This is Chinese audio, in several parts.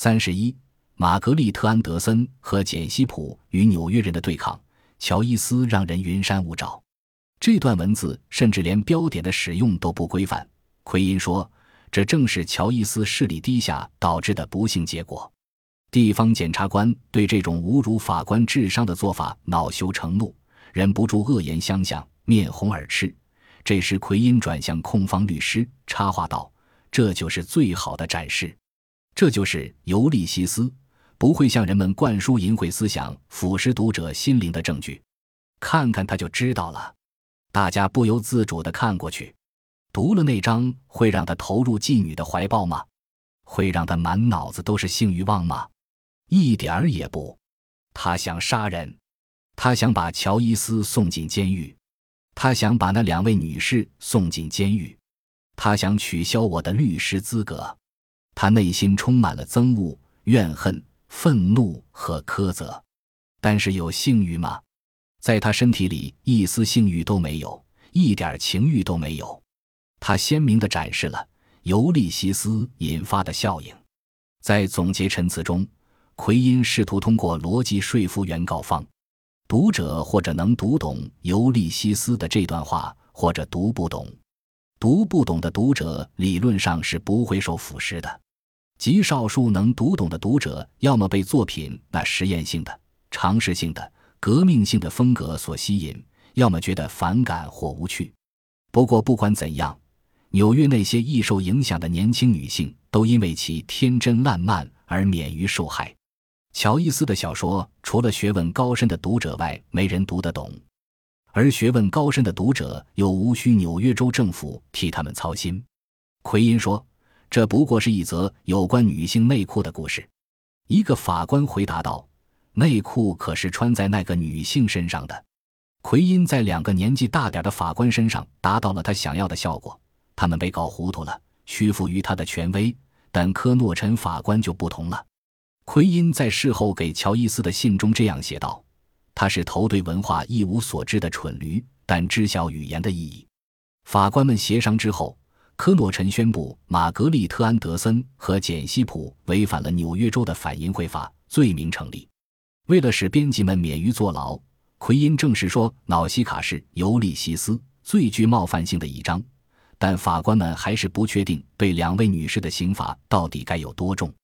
三十一，玛格丽特·安德森和简·西普与纽约人的对抗。乔伊斯让人云山雾罩。这段文字甚至连标点的使用都不规范。奎因说，这正是乔伊斯势力低下导致的不幸结果。地方检察官对这种侮辱法官智商的做法恼羞成怒，忍不住恶言相向，面红耳赤。这时，奎因转向控方律师，插话道：“这就是最好的展示，这就是尤利西斯不会向人们灌输淫秽思想、腐蚀读者心灵的证据。看看他就知道了。”大家不由自主地看过去，读了那章会让他投入妓女的怀抱吗？会让他满脑子都是性欲望吗？一点儿也不，他想杀人，他想把乔伊斯送进监狱，他想把那两位女士送进监狱，他想取消我的律师资格，他内心充满了憎恶、怨恨、愤怒和苛责，但是有性欲吗？在他身体里一丝性欲都没有，一点情欲都没有。他鲜明地展示了尤利西斯引发的效应。在总结陈词中。奎因试图通过逻辑说服原告方，读者或者能读懂尤利西斯的这段话，或者读不懂。读不懂的读者理论上是不会受腐蚀的。极少数能读懂的读者，要么被作品那实验性的、尝试性的、革命性的风格所吸引，要么觉得反感或无趣。不过，不管怎样，纽约那些易受影响的年轻女性，都因为其天真烂漫而免于受害。乔伊斯的小说除了学问高深的读者外，没人读得懂，而学问高深的读者又无需纽约州政府替他们操心。奎因说：“这不过是一则有关女性内裤的故事。”一个法官回答道：“内裤可是穿在那个女性身上的。”奎因在两个年纪大点的法官身上达到了他想要的效果，他们被搞糊涂了，屈服于他的权威。但科诺陈法官就不同了。奎因在事后给乔伊斯的信中这样写道：“他是头对文化一无所知的蠢驴，但知晓语言的意义。”法官们协商之后，科诺陈宣布玛格丽特·安德森和简·西普违反了纽约州的反淫秽法，罪名成立。为了使编辑们免于坐牢，奎因正式说瑙西卡是尤利西斯最具冒犯性的一章。但法官们还是不确定对两位女士的刑罚到底该有多重。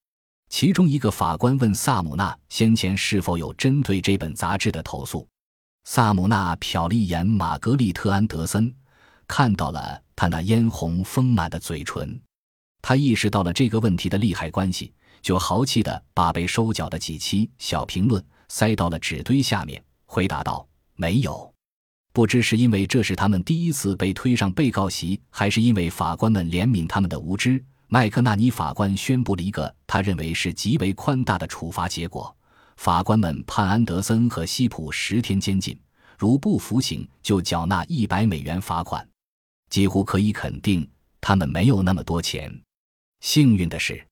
其中一个法官问萨姆纳先前是否有针对这本杂志的投诉。萨姆纳瞟了一眼玛格丽特·安德森，看到了他那嫣红丰满的嘴唇，他意识到了这个问题的利害关系，就豪气地把被收缴的几期小评论塞到了纸堆下面，回答道：“没有。”不知是因为这是他们第一次被推上被告席，还是因为法官们怜悯他们的无知。麦克纳尼法官宣布了一个他认为是极为宽大的处罚结果：法官们判安德森和西普十天监禁，如不服刑就缴纳一百美元罚款。几乎可以肯定，他们没有那么多钱。幸运的是，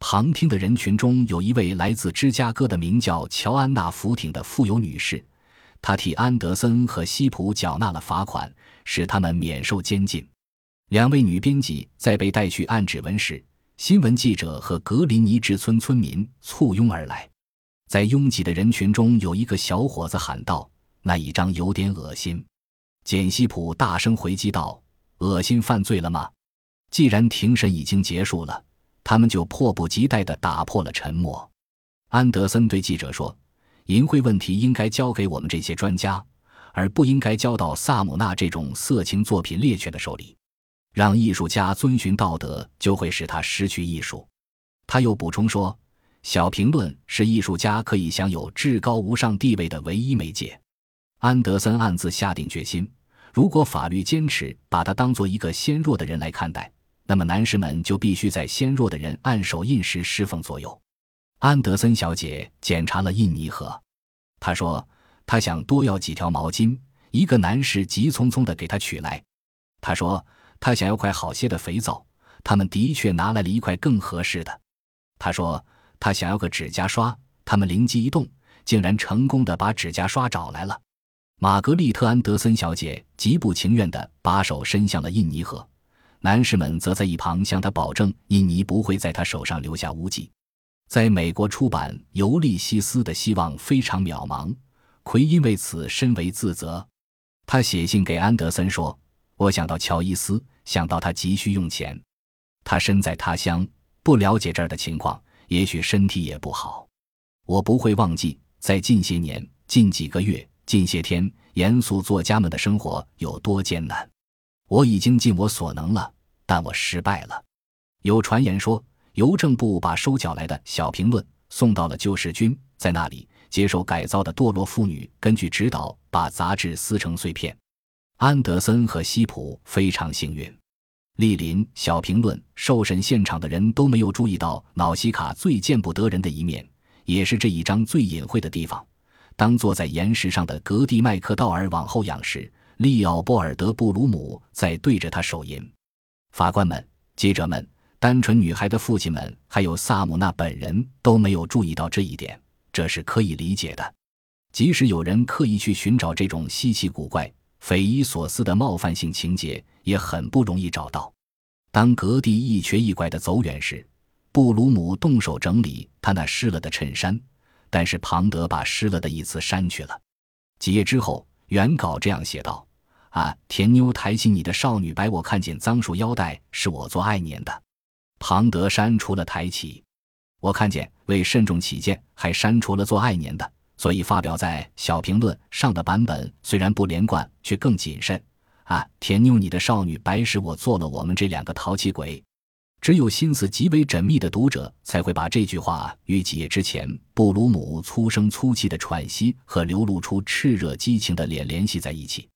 旁听的人群中有一位来自芝加哥的名叫乔安娜·福挺的富有女士，她替安德森和西普缴纳了罚款，使他们免受监禁。两位女编辑在被带去按指纹时，新闻记者和格林尼治村村民簇拥而来。在拥挤的人群中，有一个小伙子喊道：“那一张有点恶心。”简西普大声回击道：“恶心犯罪了吗？”既然庭审已经结束了，他们就迫不及待地打破了沉默。安德森对记者说：“淫秽问题应该交给我们这些专家，而不应该交到萨姆纳这种色情作品猎犬的手里。”让艺术家遵循道德，就会使他失去艺术。他又补充说：“小评论是艺术家可以享有至高无上地位的唯一媒介。”安德森暗自下定决心：如果法律坚持把他当做一个纤弱的人来看待，那么男士们就必须在纤弱的人按手印时侍奉左右。安德森小姐检查了印泥盒，她说：“她想多要几条毛巾。”一个男士急匆匆地给她取来。他说。他想要块好些的肥皂，他们的确拿来了一块更合适的。他说他想要个指甲刷，他们灵机一动，竟然成功的把指甲刷找来了。玛格丽特·安德森小姐极不情愿地把手伸向了印尼盒，男士们则在一旁向她保证印尼不会在她手上留下污迹。在美国出版《尤利西斯》的希望非常渺茫，奎因为此深为自责。他写信给安德森说：“我想到乔伊斯，想到他急需用钱。他身在他乡，不了解这儿的情况，也许身体也不好。我不会忘记，在近些年、近几个月、近些天，严肃作家们的生活有多艰难。我已经尽我所能了，但我失败了。有传言说。”邮政部把收缴来的小评论送到了救世军，在那里接受改造的堕落妇女根据指导把杂志撕成碎片。安德森和西普非常幸运，莅临小评论受审现场的人都没有注意到瑙西卡最见不得人的一面，也是这一章最隐晦的地方。当坐在岩石上的格蒂麦克道尔往后仰时，利奥波尔德布鲁姆在对着他手淫。法官们，记者们。单纯女孩的父亲们，还有萨姆纳本人都没有注意到这一点，这是可以理解的。即使有人刻意去寻找这种稀奇古怪、匪夷所思的冒犯性情节，也很不容易找到。当格蒂一瘸一拐地走远时，布鲁姆动手整理他那湿了的衬衫，但是庞德把“湿了”的一词删去了。几页之后，原稿这样写道：“啊，甜妞抬起你的少女白，我看见脏束腰带是我做爱粘的。”庞德删除了抬起，我看见为慎重起见，还删除了做爱年的，所以发表在小评论上的版本虽然不连贯，却更谨慎。啊，甜妞，你的少女白使我做了我们这两个淘气鬼。只有心思极为缜密的读者才会把这句话与几页之前布鲁姆粗声粗气的喘息和流露出炽热激情的脸联系在一起。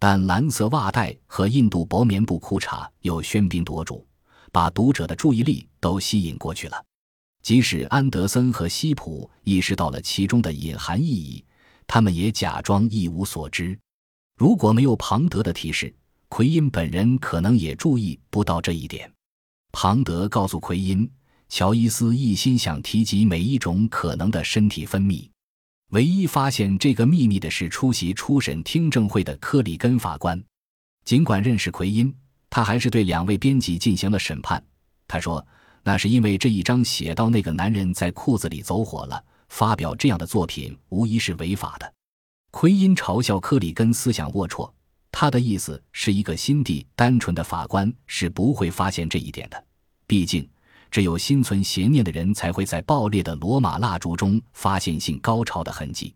但蓝色袜带和印度薄棉布裤衩又喧宾夺主。把读者的注意力都吸引过去了，即使安德森和西普意识到了其中的隐含意义，他们也假装一无所知。如果没有庞德的提示，奎因本人可能也注意不到这一点。庞德告诉奎因，乔伊斯一心想提及每一种可能的身体分泌。唯一发现这个秘密的是出席初审听证会的科里根法官，尽管认识奎因。他还是对两位编辑进行了审判。他说：“那是因为这一章写到那个男人在裤子里走火了。发表这样的作品无疑是违法的。”奎因嘲笑克里根思想龌龊，他的意思是一个心地单纯的法官是不会发现这一点的。毕竟，只有心存邪念的人才会在爆裂的罗马蜡烛中发现性高潮的痕迹。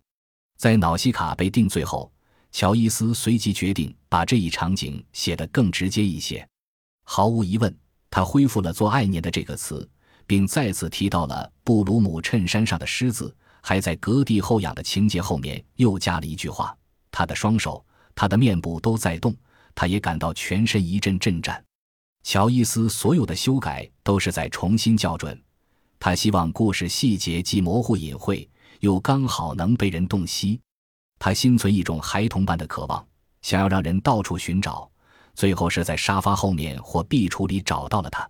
在瑙西卡被定罪后。乔伊斯随即决定把这一场景写得更直接一些。毫无疑问，他恢复了“做爱念”的这个词，并再次提到了布鲁姆衬衫上的狮子，还在格蒂后仰的情节后面又加了一句话：“他的双手，他的面部都在动，他也感到全身一阵震颤。”乔伊斯所有的修改都是在重新校准，他希望故事细节既模糊隐晦，又刚好能被人洞悉。他心存一种孩童般的渴望，想要让人到处寻找，最后是在沙发后面或壁橱里找到了他。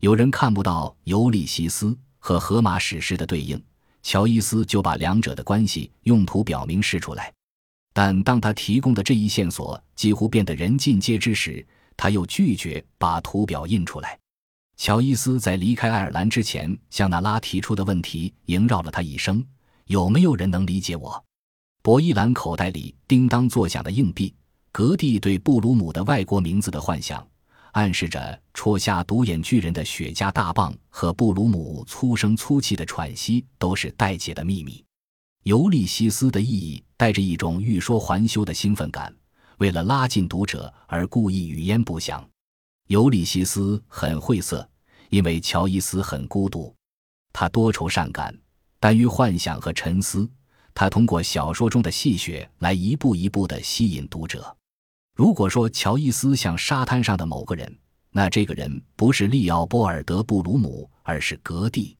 有人看不到《尤利西斯》和《荷马史诗》的对应，乔伊斯就把两者的关系用图表明示出来。但当他提供的这一线索几乎变得人尽皆知时，他又拒绝把图表印出来。乔伊斯在离开爱尔兰之前向那拉提出的问题萦绕了他一生：有没有人能理解我？博伊兰口袋里叮当作响的硬币，格蒂对布鲁姆的外国名字的幻想，暗示着戳瞎独眼巨人的雪茄大棒和布鲁姆粗声粗气的喘息都是待解的秘密。尤利西斯的意义带着一种欲说还休的兴奋感，为了拉近读者而故意语焉不详。尤利西斯很晦涩，因为乔伊斯很孤独，他多愁善感，耽于幻想和沉思。他通过小说中的戏谑来一步一步地吸引读者。如果说乔伊斯像沙滩上的某个人，那这个人不是利奥波尔德·布鲁姆，而是格蒂。